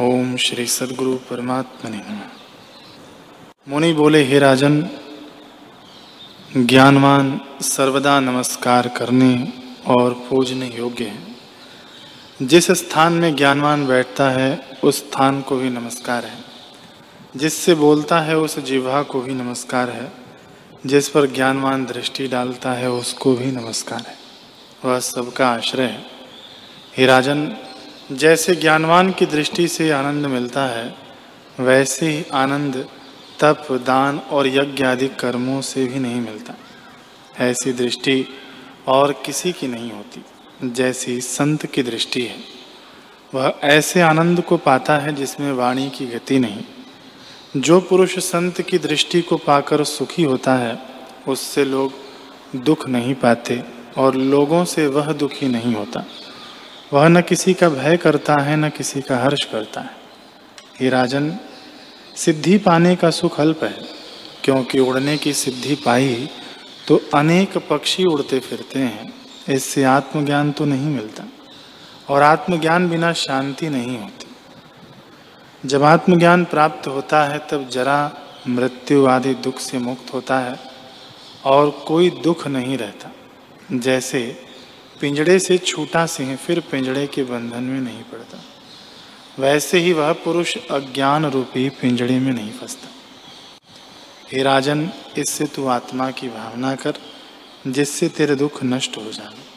ओम श्री सदगुरु परमात्मा ने मुनि बोले, हे राजन, ज्ञानवान सर्वदा नमस्कार करने और पूजने योग्य है। जिस स्थान में ज्ञानवान बैठता है, उस स्थान को भी नमस्कार है। जिससे बोलता है, उस जिह्वा को भी नमस्कार है। जिस पर ज्ञानवान दृष्टि डालता है, उसको भी नमस्कार है। वह सबका आश्रय है। हे राजन जैसे ज्ञानवान की दृष्टि से आनंद मिलता है, वैसे ही आनंद, तप, दान और यज्ञ आदि कर्मों से भी नहीं मिलता। ऐसी दृष्टि और किसी की नहीं होती, जैसी संत की दृष्टि है। वह ऐसे आनंद को पाता है जिसमें वाणी की गति नहीं। जो पुरुष संत की दृष्टि को पाकर सुखी होता है, उससे लोग दुख नहीं पाते और लोगों से वह दुखी नहीं होता। वह न किसी का भय करता है, न किसी का हर्ष करता है। ये राजन, सिद्धि पाने का सुख अल्प है, क्योंकि उड़ने की सिद्धि पाई तो अनेक पक्षी उड़ते फिरते हैं। इससे आत्मज्ञान तो नहीं मिलता, और आत्मज्ञान बिना शांति नहीं होती। जब आत्मज्ञान प्राप्त होता है, तब जरा मृत्यु आदि दुख से मुक्त होता है, और कोई दुख नहीं रहता। जैसे पिंजड़े से छूटा सिंह फिर पिंजड़े के बंधन में नहीं पड़ता। वैसे ही वह पुरुष अज्ञान रूपी पिंजड़े में नहीं फंसता। हे राजन, इससे तू आत्मा की भावना कर, जिससे तेरे दुख नष्ट हो जाए।